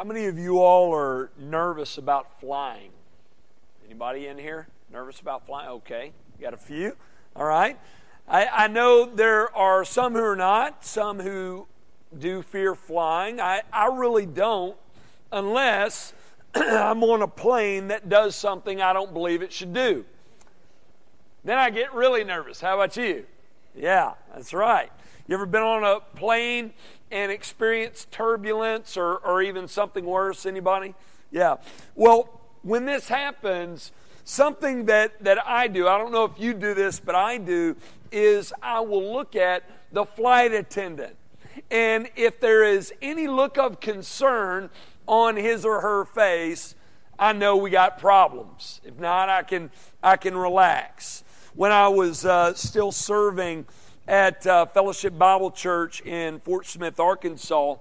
How many of you all are nervous about flying? Anybody in here nervous about flying? Okay, got a few. All right. I, I know there are some who are not, some who do fear flying. I, I really don't, unless I'm on a plane that does something I don't believe it should do. Then I get really nervous. How about you? Yeah, that's right. You ever been on a plane and experience turbulence or, or even something worse? Anybody? Yeah. Well, when this happens, something that, that I do, I don't know if you do this, but I do, is I will look at the flight attendant. And if there is any look of concern on his or her face, I know we got problems. If not, I can, I can relax. When I was uh, still serving at uh, Fellowship Bible Church in Fort Smith, Arkansas,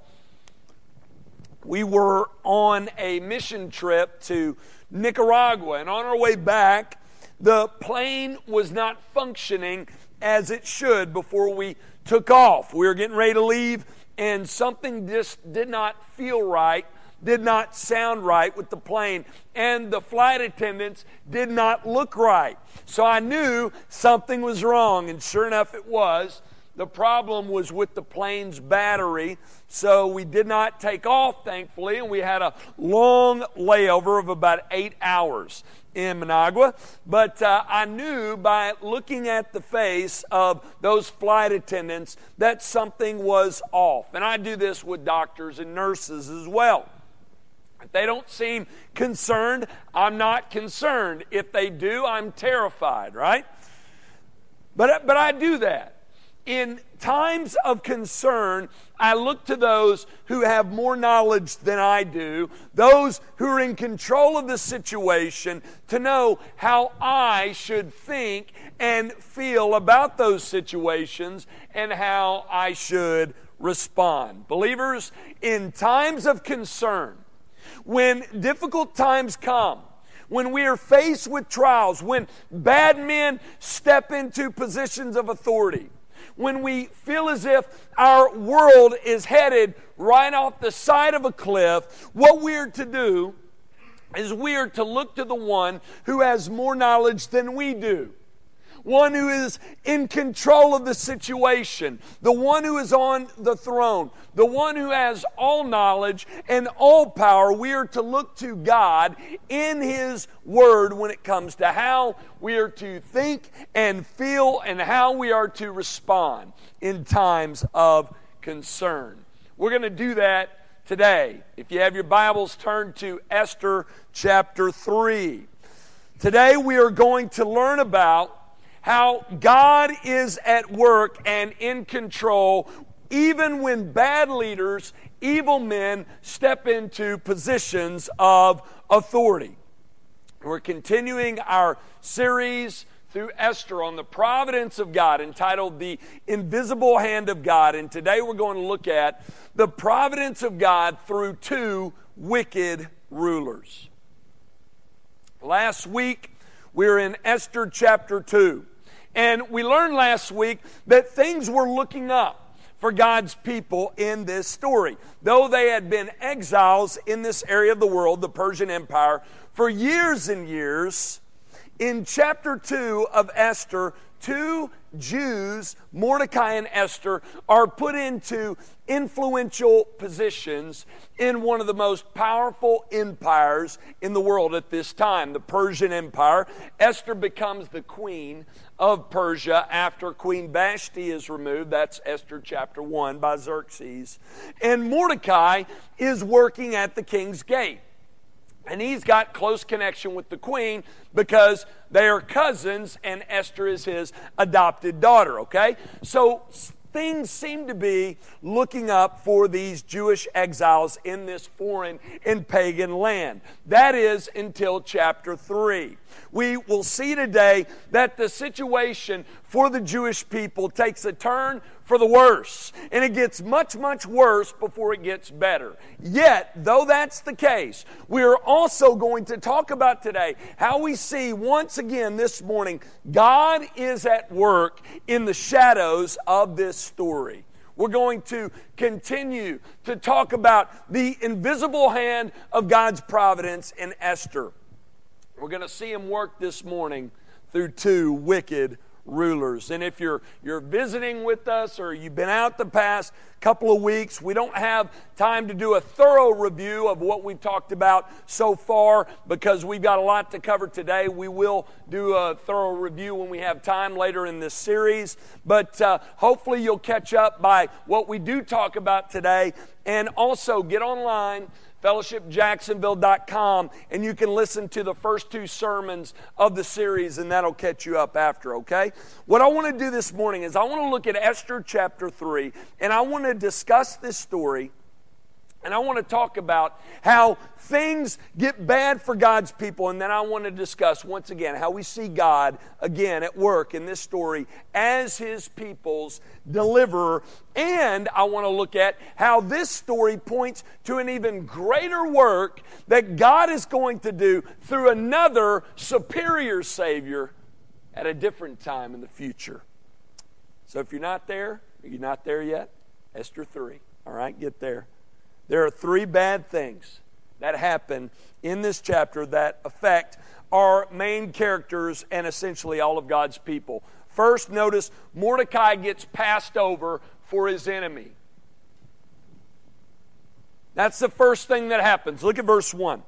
we were on a mission trip to Nicaragua. And on our way back, the plane was not functioning as it should before we took off. We were getting ready to leave, and something just did not feel right, did not sound right with the plane, and the flight attendants did not look right. So I knew something was wrong, and sure enough, it was. The problem was with the plane's battery, so we did not take off, thankfully, and we had a long layover of about eight hours in Managua. But uh, I knew by looking at the face of those flight attendants that something was off. And I do this with doctors and nurses as well. They don't seem concerned, I'm not concerned. If they do, I'm terrified, right? But, but I do that in times of concern, I look to those who have more knowledge than I do, those who are in control of the situation, to know how I should think and feel about those situations and how I should respond. Believers, in times of concern, when difficult times come, when we are faced with trials, when bad men step into positions of authority, when we feel as if our world is headed right off the side of a cliff, what we're to do is we are to look to the one who has more knowledge than we do one who is in control of the situation, the one who is on the throne, the one who has all knowledge and all power. We are to look to God in His Word when it comes to how we are to think and feel and how we are to respond in times of concern. We're going to do that today. If you have your Bibles, turn to Esther chapter 3. Today we are going to learn about how God is at work and in control even when bad leaders, evil men, step into positions of authority. We're continuing our series through Esther on the providence of God entitled The Invisible Hand of God. And today we're going to look at the providence of God through two wicked rulers. Last week, we're in Esther chapter 2. And we learned last week that things were looking up for God's people in this story. Though they had been exiles in this area of the world, the Persian Empire, for years and years, in chapter 2 of Esther, two Jews, Mordecai and Esther, are put into influential positions in one of the most powerful empires in the world at this time, the Persian Empire. Esther becomes the queen of Persia after Queen Vashti is removed. That's Esther chapter 1 by Xerxes. And Mordecai is working at the king's gate. And he's got close connection with the queen because they are cousins and Esther is his adopted daughter, okay? So things seem to be looking up for these Jewish exiles in this foreign and pagan land. That is until chapter 3. We will see today that the situation for the Jewish people takes a turn for the worse. And it gets much, much worse before it gets better. Yet, though that's the case, we are also going to talk about today how we see once again this morning God is at work in the shadows of this story. we're going to continue to talk about the invisible hand of God's providence in Esther. We're going to see him work this morning through two wicked rulers. And if you're you're visiting with us or you've been out the past couple of weeks, we don't have time to do a thorough review of what we've talked about so far because we've got a lot to cover today. We will do a thorough review when we have time later in this series, but uh, hopefully you'll catch up by what we do talk about today and also get online fellowshipjacksonville.com, and you can listen to the first two sermons of the series, and that'll catch you up after, okay? What I want to do this morning is I want to look at Esther chapter 3, and I want to discuss this story and I want to talk about how things get bad for God's people. And then I want to discuss once again how we see God again at work in this story as his people's deliverer. And I want to look at how this story points to an even greater work that God is going to do through another superior Savior at a different time in the future. So if you're not there, you're you not there yet? Esther 3. All right, get there. There are three bad things that happen in this chapter that affect our main characters and essentially all of God's people. First, notice Mordecai gets passed over for his enemy. That's the first thing that happens. Look at verse 1.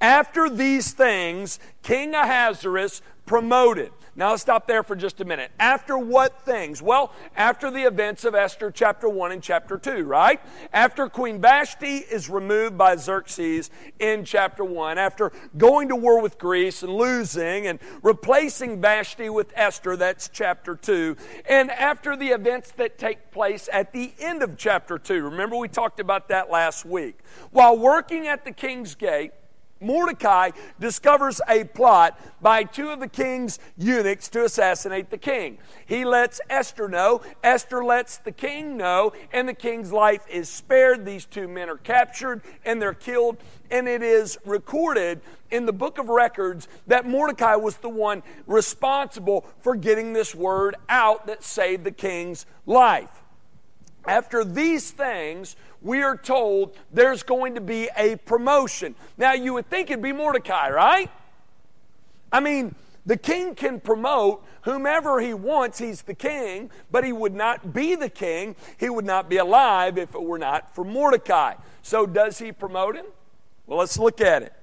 After these things, King Ahasuerus promoted. Now let's stop there for just a minute. After what things? Well, after the events of Esther chapter 1 and chapter 2, right? After Queen Vashti is removed by Xerxes in chapter 1, after going to war with Greece and losing and replacing Vashti with Esther, that's chapter 2, and after the events that take place at the end of chapter 2. Remember, we talked about that last week. While working at the king's gate, Mordecai discovers a plot by two of the king's eunuchs to assassinate the king. He lets Esther know, Esther lets the king know, and the king's life is spared. These two men are captured and they're killed, and it is recorded in the book of records that Mordecai was the one responsible for getting this word out that saved the king's life. After these things, we are told there's going to be a promotion. Now, you would think it'd be Mordecai, right? I mean, the king can promote whomever he wants. He's the king, but he would not be the king. He would not be alive if it were not for Mordecai. So, does he promote him? Well, let's look at it.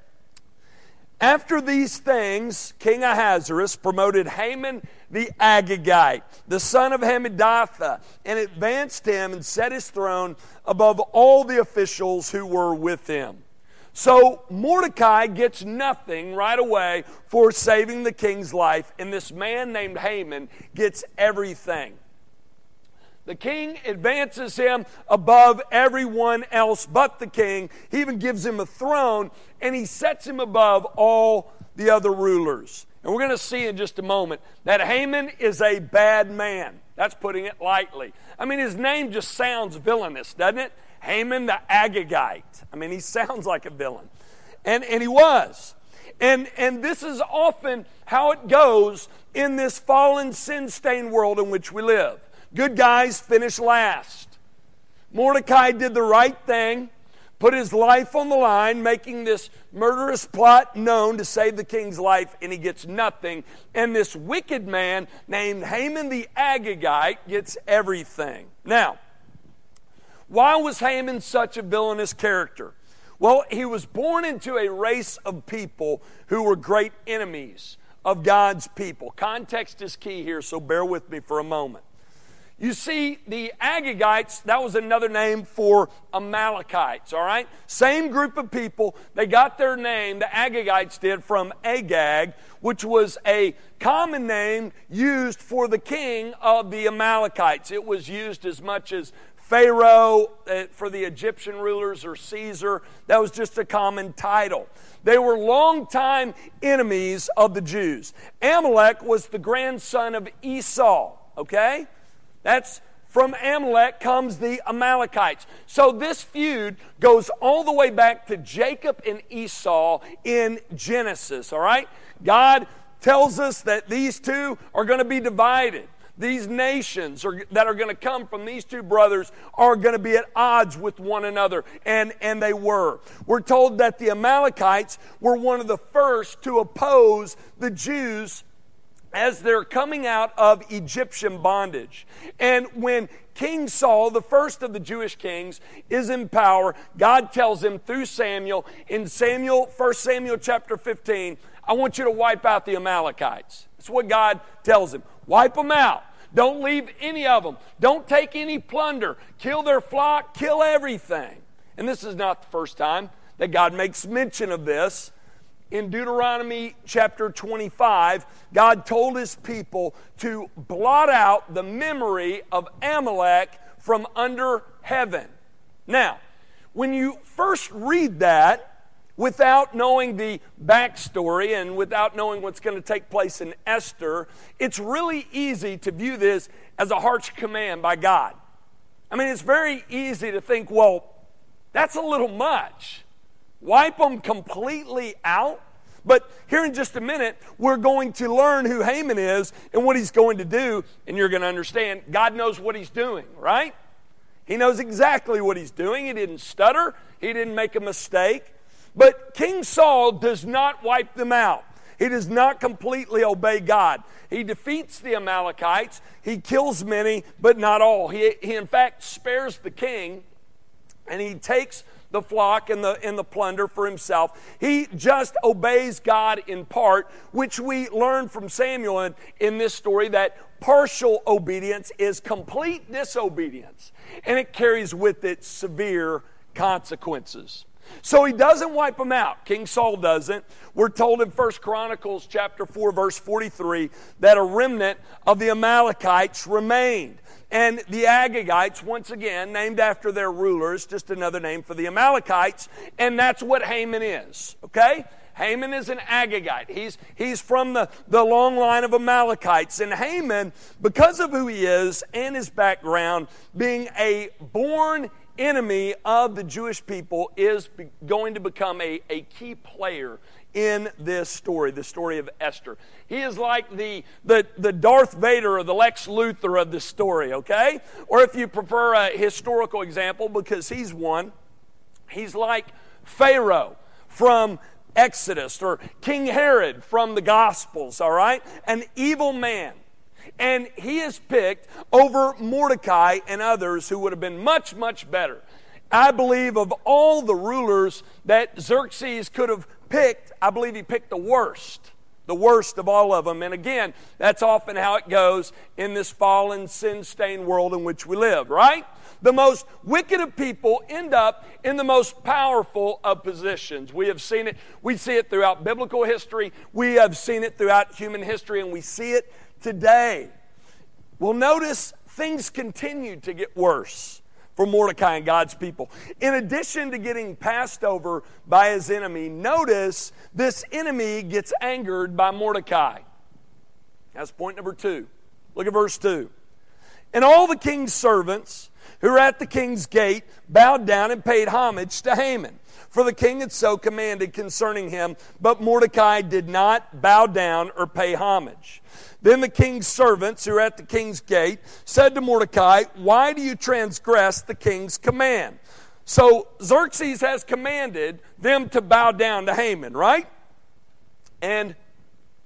After these things, King Ahasuerus promoted Haman the Agagite, the son of Hammedatha, and advanced him and set his throne above all the officials who were with him. So Mordecai gets nothing right away for saving the king's life, and this man named Haman gets everything. The king advances him above everyone else but the king. He even gives him a throne and he sets him above all the other rulers. And we're going to see in just a moment that Haman is a bad man. That's putting it lightly. I mean, his name just sounds villainous, doesn't it? Haman the Agagite. I mean, he sounds like a villain. And, and he was. And, and this is often how it goes in this fallen, sin stained world in which we live. Good guys finish last. Mordecai did the right thing, put his life on the line, making this murderous plot known to save the king's life, and he gets nothing. And this wicked man named Haman the Agagite gets everything. Now, why was Haman such a villainous character? Well, he was born into a race of people who were great enemies of God's people. Context is key here, so bear with me for a moment. You see, the Agagites, that was another name for Amalekites, all right? Same group of people. They got their name, the Agagites did, from Agag, which was a common name used for the king of the Amalekites. It was used as much as Pharaoh uh, for the Egyptian rulers or Caesar. That was just a common title. They were longtime enemies of the Jews. Amalek was the grandson of Esau, okay? That's from Amalek comes the Amalekites. So this feud goes all the way back to Jacob and Esau in Genesis, all right? God tells us that these two are going to be divided. these nations are, that are going to come from these two brothers are going to be at odds with one another. And, and they were. We're told that the Amalekites were one of the first to oppose the Jews as they're coming out of Egyptian bondage. And when King Saul, the first of the Jewish kings, is in power, God tells him through Samuel in Samuel, 1 Samuel chapter 15, I want you to wipe out the Amalekites. That's what God tells him. Wipe them out. Don't leave any of them. Don't take any plunder. Kill their flock, kill everything. And this is not the first time that God makes mention of this in Deuteronomy chapter 25, God told his people to blot out the memory of Amalek from under heaven. Now, when you first read that, without knowing the backstory and without knowing what's going to take place in Esther, it's really easy to view this as a harsh command by God. I mean, it's very easy to think, well, that's a little much wipe them completely out. But here in just a minute, we're going to learn who Haman is and what he's going to do, and you're going to understand God knows what he's doing, right? He knows exactly what he's doing. He didn't stutter, he didn't make a mistake. But King Saul does not wipe them out. He does not completely obey God. He defeats the Amalekites. He kills many, but not all. He, he in fact, spares the king, and he takes the flock and the, and the plunder for himself. He just obeys God in part, which we learn from Samuel in, in this story that partial obedience is complete disobedience, and it carries with it severe consequences. So he doesn't wipe them out. King Saul doesn't. We're told in 1 Chronicles chapter 4 verse 43 that a remnant of the Amalekites remained. And the Agagites, once again, named after their rulers, just another name for the Amalekites, and that's what Haman is, okay? Haman is an Agagite. He's, he's from the, the long line of Amalekites. And Haman, because of who he is and his background, being a born enemy of the Jewish people, is going to become a, a key player in this story, the story of Esther. He is like the, the, the Darth Vader or the Lex Luthor of this story, okay? Or if you prefer a historical example, because he's one, he's like Pharaoh from Exodus or King Herod from the Gospels, all right? An evil man. And he is picked over Mordecai and others who would have been much, much better. I believe of all the rulers that Xerxes could have picked, I believe he picked the worst. The worst of all of them. And again, that's often how it goes in this fallen, sin stained world in which we live, right? The most wicked of people end up in the most powerful of positions. We have seen it. We see it throughout biblical history. We have seen it throughout human history, and we see it today. Well, notice things continue to get worse for Mordecai and God's people. In addition to getting passed over by his enemy, notice this enemy gets angered by Mordecai. That's point number two. Look at verse 2. And all the king's servants who were at the king's gate bowed down and paid homage to Haman. For the king had so commanded concerning him, but Mordecai did not bow down or pay homage. Then the king's servants who were at the king's gate said to Mordecai, Why do you transgress the king's command? So Xerxes has commanded them to bow down to Haman, right? And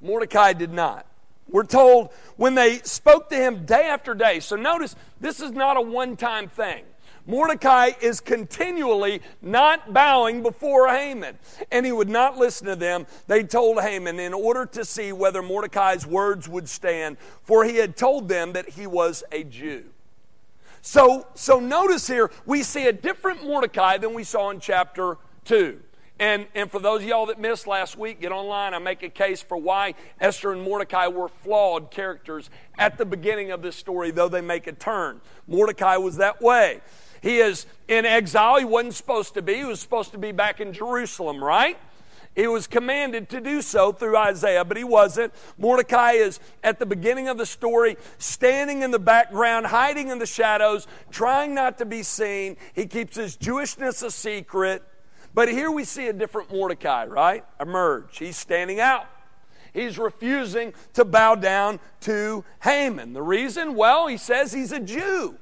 Mordecai did not. We're told when they spoke to him day after day. So notice, this is not a one time thing. Mordecai is continually not bowing before Haman, and he would not listen to them. They told Haman in order to see whether Mordecai's words would stand, for he had told them that he was a Jew. So, so notice here, we see a different Mordecai than we saw in chapter 2. And, and for those of y'all that missed last week, get online. I make a case for why Esther and Mordecai were flawed characters at the beginning of this story, though they make a turn. Mordecai was that way. He is in exile. He wasn't supposed to be. He was supposed to be back in Jerusalem, right? He was commanded to do so through Isaiah, but he wasn't. Mordecai is at the beginning of the story, standing in the background, hiding in the shadows, trying not to be seen. He keeps his Jewishness a secret. But here we see a different Mordecai, right? Emerge. He's standing out. He's refusing to bow down to Haman. The reason? Well, he says he's a Jew.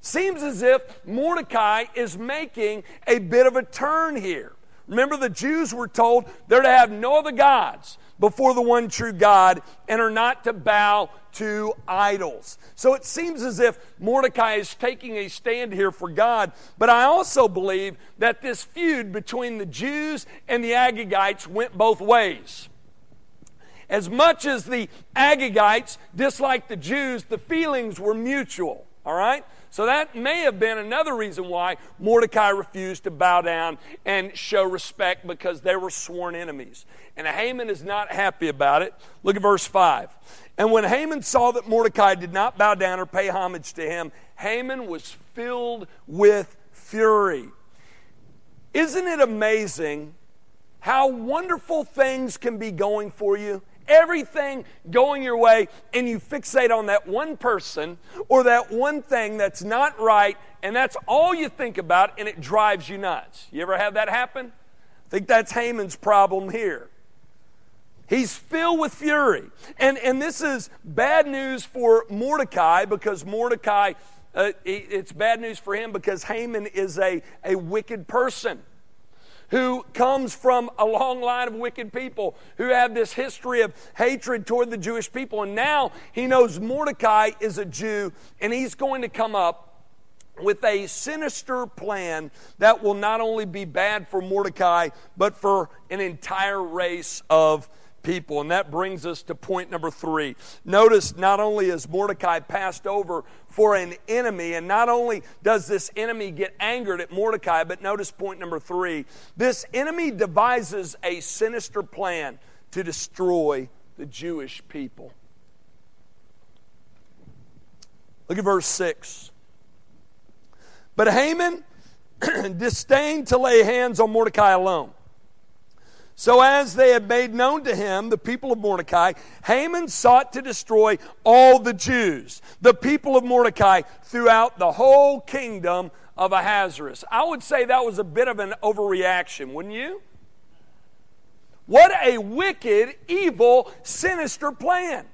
Seems as if Mordecai is making a bit of a turn here. Remember, the Jews were told they're to have no other gods before the one true God and are not to bow to idols. So it seems as if Mordecai is taking a stand here for God. But I also believe that this feud between the Jews and the Agagites went both ways. As much as the Agagites disliked the Jews, the feelings were mutual. All right? So that may have been another reason why Mordecai refused to bow down and show respect because they were sworn enemies. And Haman is not happy about it. Look at verse 5. And when Haman saw that Mordecai did not bow down or pay homage to him, Haman was filled with fury. Isn't it amazing how wonderful things can be going for you? Everything going your way and you fixate on that one person or that one thing that's not right and that's all you think about and it drives you nuts. You ever have that happen? I think that's Haman's problem here. He's filled with fury. And, and this is bad news for Mordecai because Mordecai, uh, it's bad news for him because Haman is a, a wicked person who comes from a long line of wicked people who have this history of hatred toward the Jewish people. And now he knows Mordecai is a Jew, and he's going to come up with a sinister plan that will not only be bad for Mordecai, but for an entire race of people. And that brings us to point number three. Notice not only is Mordecai passed over for an enemy, and not only does this enemy get angered at Mordecai, but notice point number three. This enemy devises a sinister plan to destroy the Jewish people. Look at verse 6. But Haman disdained to lay hands on Mordecai alone so, as they had made known to him, the people of Mordecai, Haman sought to destroy all the Jews, the people of Mordecai, throughout the whole kingdom of Ahasuerus. I would say that was a bit of an overreaction, wouldn't you? What a wicked, evil, sinister plan.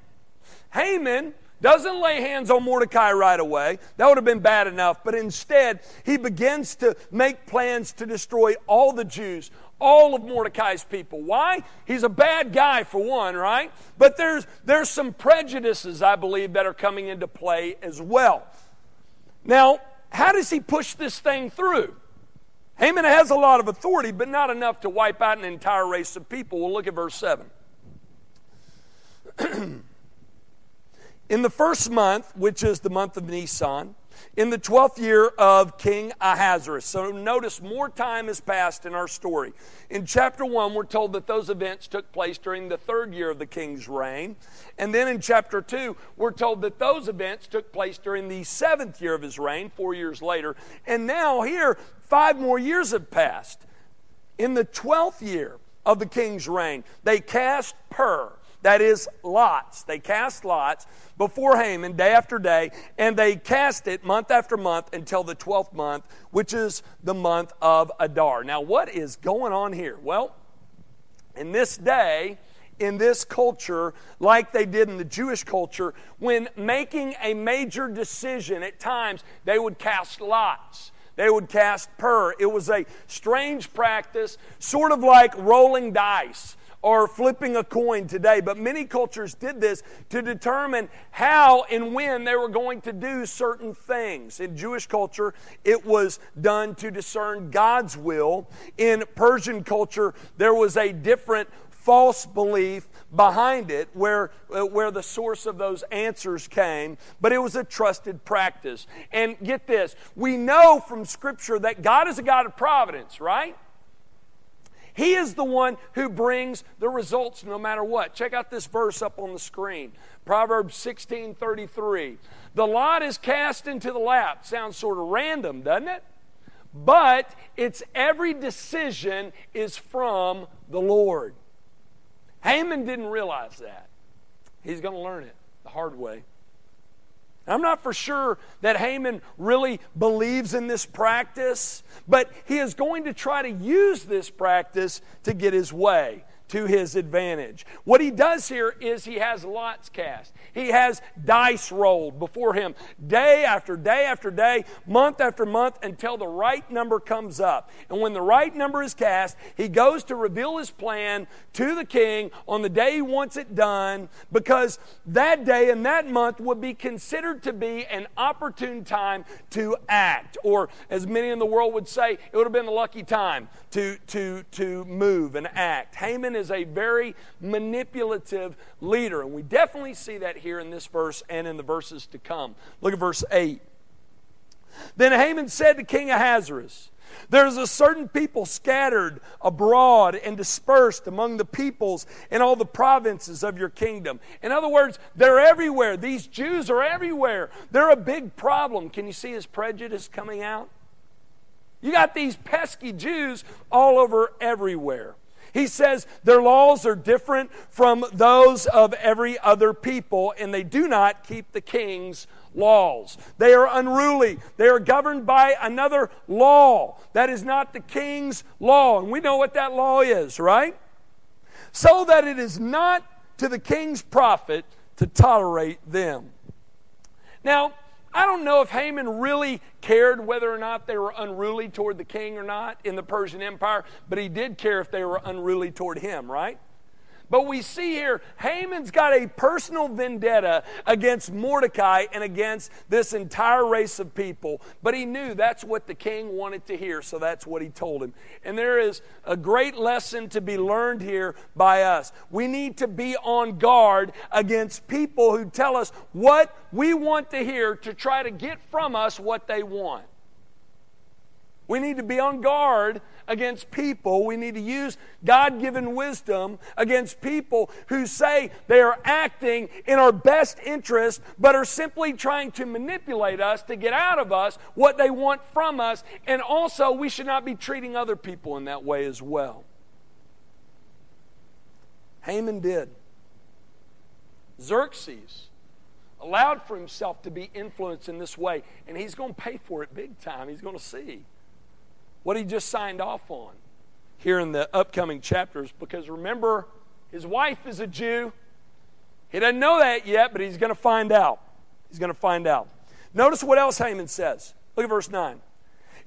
Haman doesn't lay hands on Mordecai right away. That would have been bad enough. But instead, he begins to make plans to destroy all the Jews, all of Mordecai's people. Why? He's a bad guy for one, right? But there's there's some prejudices I believe that are coming into play as well. Now, how does he push this thing through? Haman has a lot of authority, but not enough to wipe out an entire race of people. We'll look at verse 7. In the first month, which is the month of Nisan, in the 12th year of King Ahasuerus. So notice more time has passed in our story. In chapter 1, we're told that those events took place during the third year of the king's reign. And then in chapter 2, we're told that those events took place during the seventh year of his reign, four years later. And now, here, five more years have passed. In the 12th year of the king's reign, they cast Pur, that is, lots. They cast lots before Haman day after day, and they cast it month after month until the 12th month, which is the month of Adar. Now, what is going on here? Well, in this day, in this culture, like they did in the Jewish culture, when making a major decision, at times they would cast lots. They would cast pur. It was a strange practice, sort of like rolling dice or flipping a coin today, but many cultures did this to determine how and when they were going to do certain things. In Jewish culture, it was done to discern God's will. In Persian culture, there was a different false belief behind it where, uh, where the source of those answers came, but it was a trusted practice. And get this we know from Scripture that God is a God of providence, right? He is the one who brings the results no matter what. Check out this verse up on the screen Proverbs 16 33. The lot is cast into the lap. Sounds sort of random, doesn't it? But it's every decision is from the Lord. Haman didn't realize that. He's going to learn it the hard way. I'm not for sure that Haman really believes in this practice, but he is going to try to use this practice to get his way, to his advantage. What he does here is he has lots cast. He has dice rolled before him day after day after day, month after month, until the right number comes up. And when the right number is cast, he goes to reveal his plan to the king on the day he wants it done, because that day and that month would be considered to be an opportune time to act. Or, as many in the world would say, it would have been the lucky time to, to, to move and act. Haman is a very manipulative leader, and we definitely see that here in this verse and in the verses to come. Look at verse 8. Then Haman said to King Ahasuerus, there's a certain people scattered abroad and dispersed among the peoples in all the provinces of your kingdom. In other words, they're everywhere. These Jews are everywhere. They're a big problem. Can you see his prejudice coming out? You got these pesky Jews all over everywhere. He says their laws are different from those of every other people, and they do not keep the king's laws. They are unruly. They are governed by another law. That is not the king's law. And we know what that law is, right? So that it is not to the king's profit to tolerate them. Now, I don't know if Haman really cared whether or not they were unruly toward the king or not in the Persian Empire, but he did care if they were unruly toward him, right? But we see here, Haman's got a personal vendetta against Mordecai and against this entire race of people. But he knew that's what the king wanted to hear, so that's what he told him. And there is a great lesson to be learned here by us. We need to be on guard against people who tell us what we want to hear to try to get from us what they want. We need to be on guard against people. We need to use God given wisdom against people who say they are acting in our best interest, but are simply trying to manipulate us to get out of us what they want from us. And also, we should not be treating other people in that way as well. Haman did. Xerxes allowed for himself to be influenced in this way, and he's going to pay for it big time. He's going to see what he just signed off on here in the upcoming chapters because remember, his wife is a Jew. He doesn't know that yet, but he's going to find out. He's going to find out. Notice what else Haman says. Look at verse 9.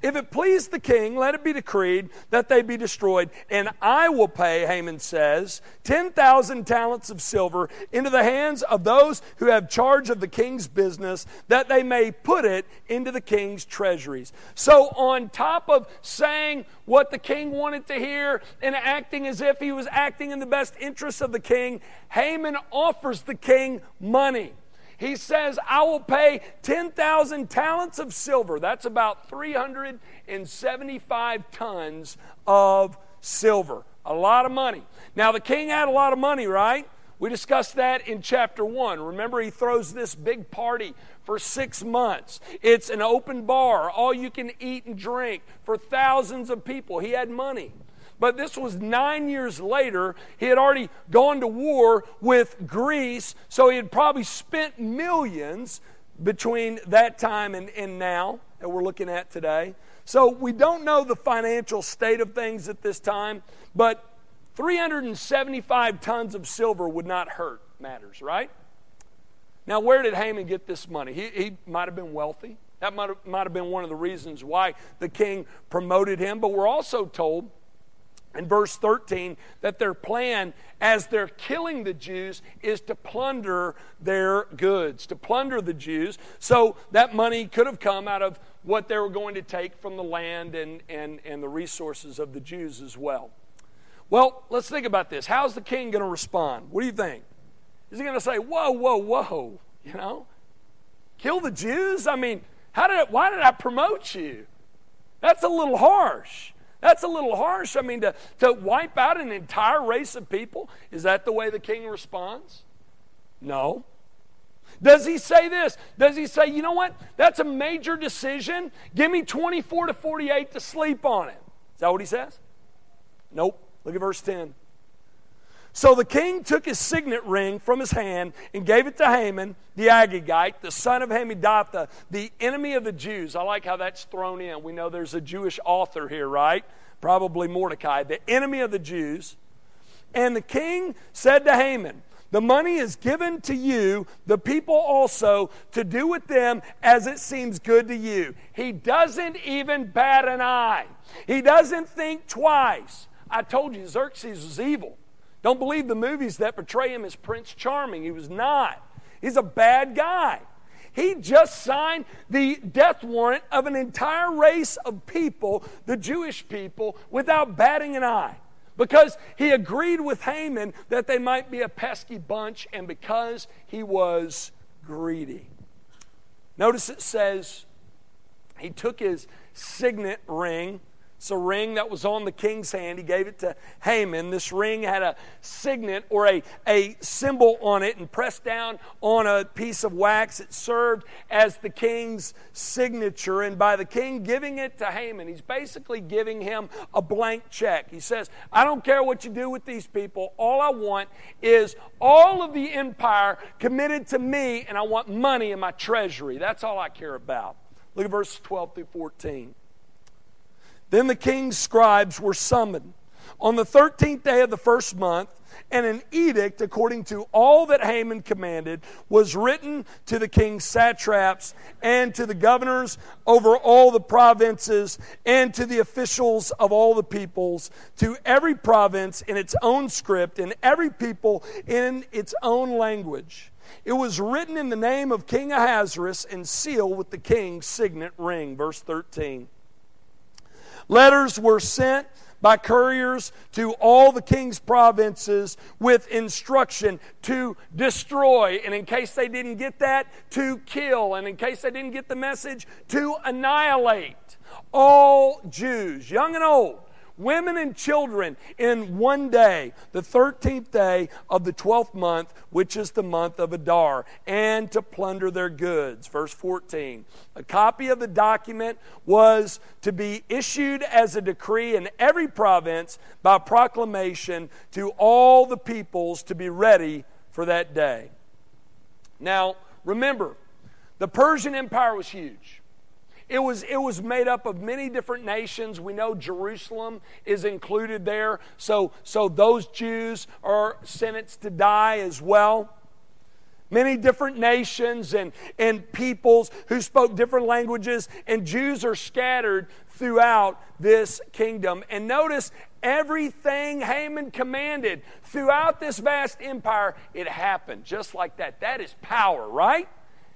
If it please the king, let it be decreed that they be destroyed, and I will pay, Haman says, 10,000 talents of silver into the hands of those who have charge of the king's business, that they may put it into the king's treasuries. So, on top of saying what the king wanted to hear and acting as if he was acting in the best interests of the king, Haman offers the king money. He says, I will pay 10,000 talents of silver. That's about 375 tons of silver. A lot of money. Now, the king had a lot of money, right? We discussed that in chapter 1. Remember, he throws this big party for six months. It's an open bar, all you can eat and drink for thousands of people. He had money. But this was nine years later. He had already gone to war with Greece, so he had probably spent millions between that time and, and now that we're looking at today. So we don't know the financial state of things at this time, but 375 tons of silver would not hurt matters, right? Now, where did Haman get this money? He, he might have been wealthy. That might have, might have been one of the reasons why the king promoted him. But we're also told in verse 13 that their plan as they're killing the Jews is to plunder their goods, to plunder the Jews. So that money could have come out of what they were going to take from the land and, and, and the resources of the Jews as well. Well, let's think about this. How's the king going to respond? What do you think? Is he going to say, whoa, whoa, whoa, you know? Kill the Jews? I mean, how did it, why did I promote you? That's a little harsh. That's a little harsh. I mean, to, to wipe out an entire race of people, is that the way the king responds? No. Does he say this? Does he say, you know what? That's a major decision. Give me 24 to 48 to sleep on it. Is that what he says? Nope. Look at verse 10. So the king took his signet ring from his hand and gave it to Haman, the Agagite, the son of Hammedatha, the enemy of the Jews. I like how that's thrown in. We know there's a Jewish author here, right? Probably Mordecai, the enemy of the Jews. And the king said to Haman, the money is given to you, the people also, to do with them as it seems good to you. He doesn't even bat an eye, he doesn't think twice. I told you Xerxes was evil. Don't believe the movies that portray him as Prince Charming. He was not. He's a bad guy. He just signed the death warrant of an entire race of people, the Jewish people, without batting an eye because he agreed with Haman that they might be a pesky bunch and because he was greedy. Notice it says he took his signet ring it's a ring that was on the king's hand. He gave it to Haman. This ring had a signet or a, a symbol on it and pressed down on a piece of wax. It served as the king's signature. And by the king giving it to Haman, he's basically giving him a blank check. He says, I don't care what you do with these people. All I want is all of the empire committed to me, and I want money in my treasury. That's all I care about. Look at verses 12 through 14. Then the king's scribes were summoned on the 13th day of the first month, and an edict according to all that Haman commanded was written to the king's satraps and to the governors over all the provinces and to the officials of all the peoples, to every province in its own script and every people in its own language. It was written in the name of King Ahasuerus and sealed with the king's signet ring. Verse 13. Letters were sent by couriers to all the king's provinces with instruction to destroy. And in case they didn't get that, to kill. And in case they didn't get the message, to annihilate all Jews, young and old women and children in one day, the 13th day of the 12th month, which is the month of Adar, and to plunder their goods. Verse 14. A copy of the document was to be issued as a decree in every province by proclamation to all the peoples to be ready for that day. Now, remember, the Persian Empire was huge. It was, it was made up of many different nations. We know Jerusalem is included there. So, so those Jews are sentenced to die as well. Many different nations and, and peoples who spoke different languages, and Jews are scattered throughout this kingdom. And notice everything Haman commanded throughout this vast empire, it happened just like that. That is power, right?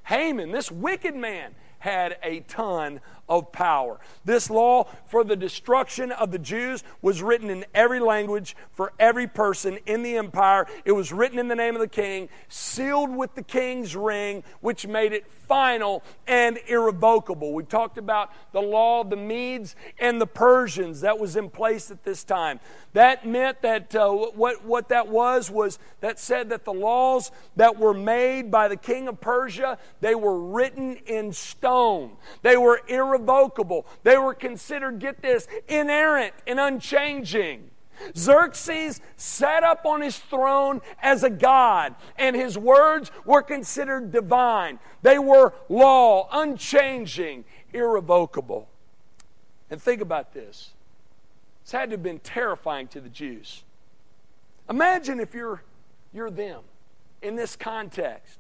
Haman, this wicked man, had a ton of power. This law for the destruction of the Jews was written in every language for every person in the empire. It was written in the name of the king, sealed with the king's ring, which made it final and irrevocable. We talked about the law of the Medes and the Persians that was in place at this time. That meant that uh, what, what that was was that said that the laws that were made by the king of Persia, they were written in stone. They were irrevocable irrevocable. They were considered, get this, inerrant and unchanging. Xerxes sat up on his throne as a god, and his words were considered divine. They were law, unchanging, irrevocable. And think about this. This had to have been terrifying to the Jews. Imagine if you're, you're them in this context.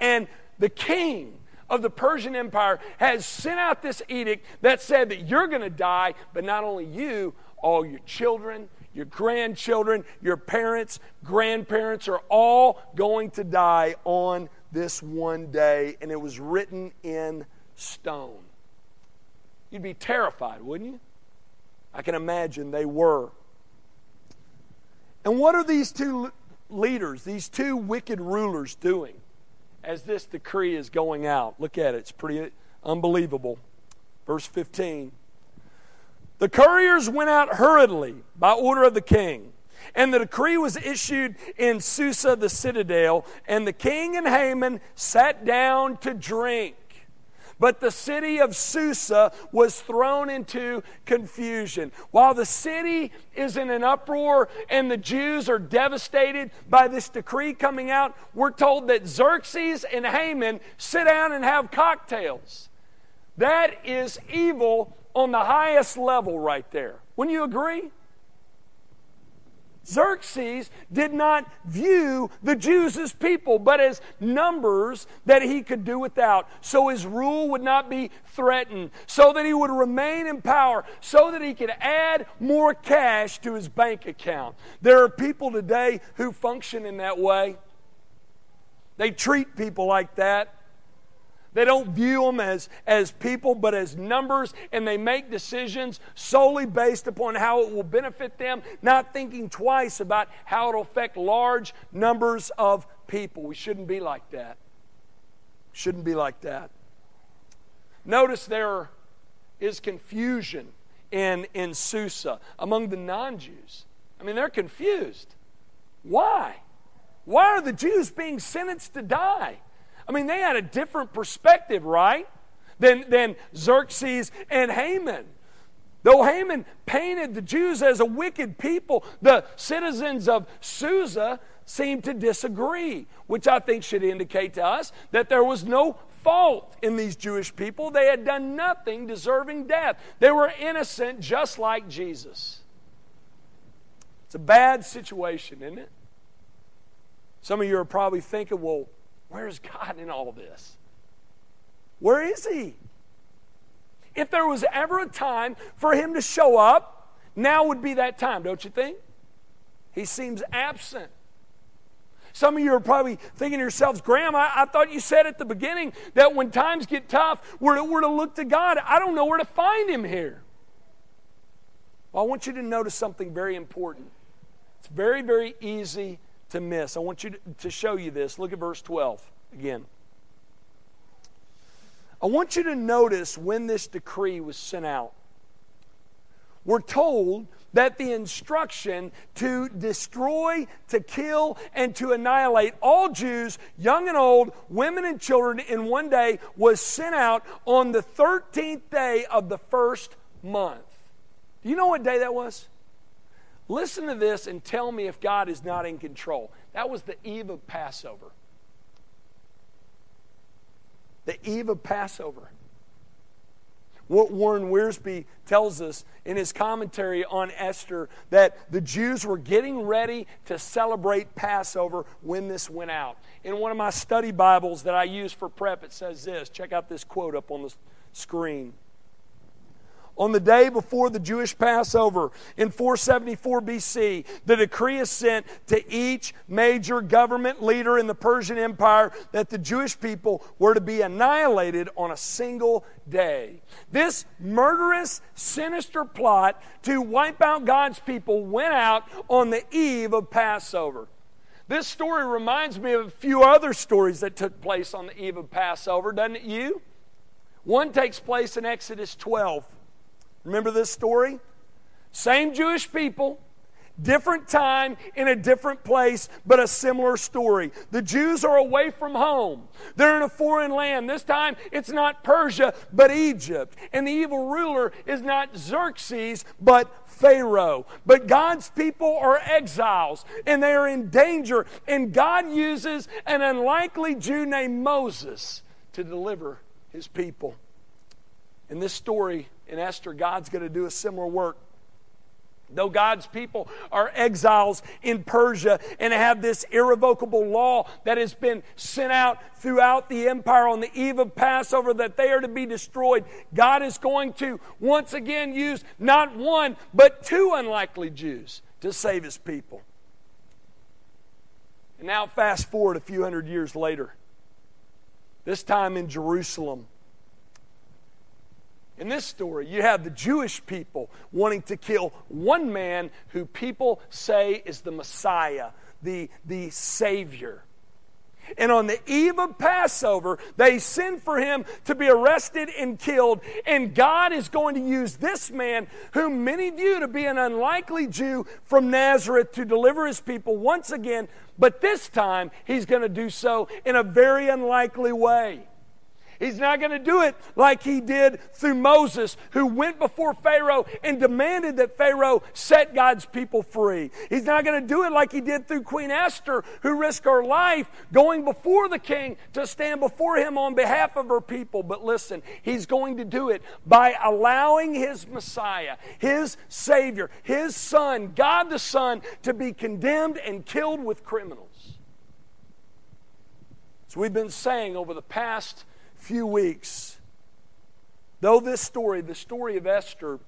And the king of the Persian Empire has sent out this edict that said that you're going to die, but not only you, all your children, your grandchildren, your parents, grandparents are all going to die on this one day. And it was written in stone. You'd be terrified, wouldn't you? I can imagine they were. And what are these two leaders, these two wicked rulers doing? As this decree is going out. Look at it, it's pretty unbelievable. Verse 15. The couriers went out hurriedly by order of the king. And the decree was issued in Susa, the citadel, and the king and Haman sat down to drink. But the city of Susa was thrown into confusion. While the city is in an uproar and the Jews are devastated by this decree coming out, we're told that Xerxes and Haman sit down and have cocktails. That is evil on the highest level right there. Wouldn't you agree? Xerxes did not view the Jews as people, but as numbers that he could do without, so his rule would not be threatened, so that he would remain in power, so that he could add more cash to his bank account. There are people today who function in that way. They treat people like that. They don't view them as, as people, but as numbers, and they make decisions solely based upon how it will benefit them, not thinking twice about how it will affect large numbers of people. We shouldn't be like that. Shouldn't be like that. Notice there is confusion in, in Susa among the non Jews. I mean, they're confused. Why? Why are the Jews being sentenced to die? I mean, they had a different perspective, right? Than, than Xerxes and Haman. Though Haman painted the Jews as a wicked people, the citizens of Susa seemed to disagree, which I think should indicate to us that there was no fault in these Jewish people. They had done nothing deserving death, they were innocent just like Jesus. It's a bad situation, isn't it? Some of you are probably thinking, well, Where's God in all this? Where is He? If there was ever a time for Him to show up, now would be that time, don't you think? He seems absent. Some of you are probably thinking to yourselves, Graham, I, I, thought you said at the beginning that when times get tough, we're to, we're to look to God. I don't know where to find Him here. Well, I want you to notice something very important. It's very, very easy to miss. I want you to, to show you this. Look at verse 12 again. I want you to notice when this decree was sent out. We're told that the instruction to destroy, to kill, and to annihilate all Jews, young and old, women and children, in one day was sent out on the 13th day of the first month. Do you know what day that was? Listen to this and tell me if God is not in control. That was the eve of Passover. The eve of Passover. What Warren Wiersbe tells us in his commentary on Esther that the Jews were getting ready to celebrate Passover when this went out. In one of my study Bibles that I use for prep, it says this. Check out this quote up on the screen on the day before the Jewish Passover in 474 BC, the decree is sent to each major government leader in the Persian Empire that the Jewish people were to be annihilated on a single day. This murderous, sinister plot to wipe out God's people went out on the eve of Passover. This story reminds me of a few other stories that took place on the eve of Passover, doesn't it you? One takes place in Exodus 12. Remember this story? Same Jewish people, different time in a different place, but a similar story. The Jews are away from home. They're in a foreign land. This time it's not Persia, but Egypt. And the evil ruler is not Xerxes, but Pharaoh. But God's people are exiles and they are in danger. And God uses an unlikely Jew named Moses to deliver his people. In this story, in Esther, God's going to do a similar work. Though God's people are exiles in Persia and have this irrevocable law that has been sent out throughout the empire on the eve of Passover that they are to be destroyed, God is going to once again use not one, but two unlikely Jews to save his people. And now, fast forward a few hundred years later, this time in Jerusalem. In this story, you have the Jewish people wanting to kill one man who people say is the Messiah, the, the Savior. And on the eve of Passover, they send for him to be arrested and killed. And God is going to use this man, whom many view to be an unlikely Jew from Nazareth, to deliver his people once again. But this time, he's going to do so in a very unlikely way. He's not going to do it like he did through Moses, who went before Pharaoh and demanded that Pharaoh set God's people free. He's not going to do it like he did through Queen Esther, who risked her life going before the king to stand before him on behalf of her people. But listen, he's going to do it by allowing his Messiah, his Savior, his Son, God the Son, to be condemned and killed with criminals. So we've been saying over the past few weeks. Though this story, the story of Esther,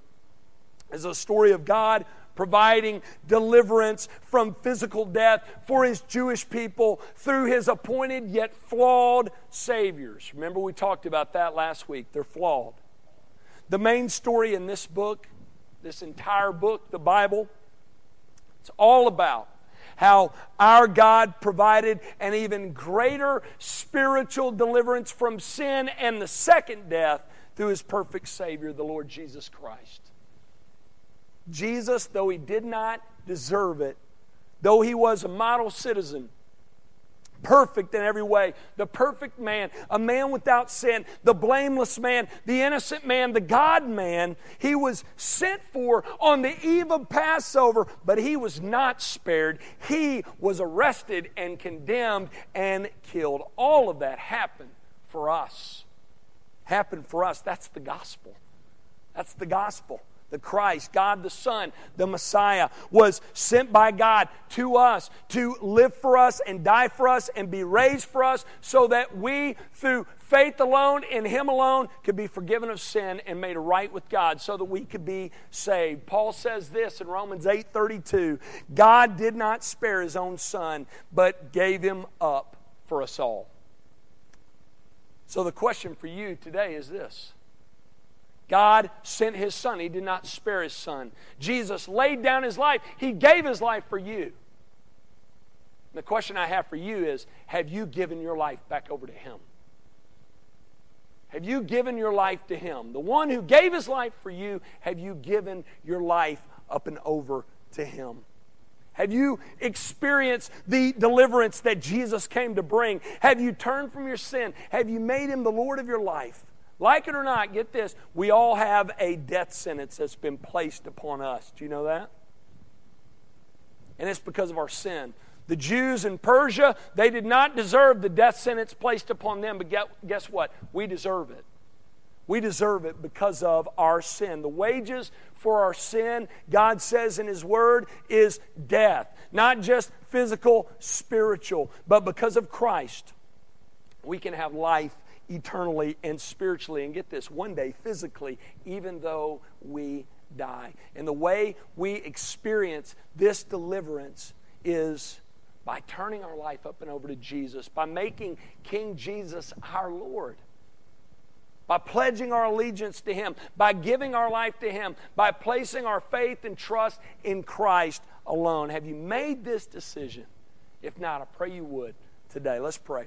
is a story of God providing deliverance from physical death for his Jewish people through his appointed yet flawed saviors. Remember, we talked about that last week. They're flawed. The main story in this book, this entire book, the Bible, it's all about how our God provided an even greater spiritual deliverance from sin and the second death through his perfect Savior, the Lord Jesus Christ. Jesus, though he did not deserve it, though he was a model citizen, perfect in every way, the perfect man, a man without sin, the blameless man, the innocent man, the God man. He was sent for on the eve of Passover, but he was not spared. He was arrested and condemned and killed. All of that happened for us. Happened for us. That's the gospel. That's the gospel the Christ, God the Son, the Messiah, was sent by God to us to live for us and die for us and be raised for us so that we, through faith alone in Him alone, could be forgiven of sin and made right with God so that we could be saved. Paul says this in Romans 8 32 God did not spare His own Son, but gave Him up for us all. So the question for you today is this God sent his son. He did not spare his son. Jesus laid down his life. He gave his life for you. The question I have for you is Have you given your life back over to him? Have you given your life to him? The one who gave his life for you, have you given your life up and over to him? Have you experienced the deliverance that Jesus came to bring? Have you turned from your sin? Have you made him the Lord of your life? Like it or not, get this, we all have a death sentence that's been placed upon us. Do you know that? And it's because of our sin. The Jews in Persia, they did not deserve the death sentence placed upon them, but guess what? We deserve it. We deserve it because of our sin. The wages for our sin, God says in His Word, is death. Not just physical, spiritual, but because of Christ, we can have life eternally and spiritually. And get this, one day physically, even though we die. And the way we experience this deliverance is by turning our life up and over to Jesus, by making King Jesus our Lord. By pledging our allegiance to Him, by giving our life to Him, by placing our faith and trust in Christ alone. Have you made this decision? If not, I pray you would today. Let's pray.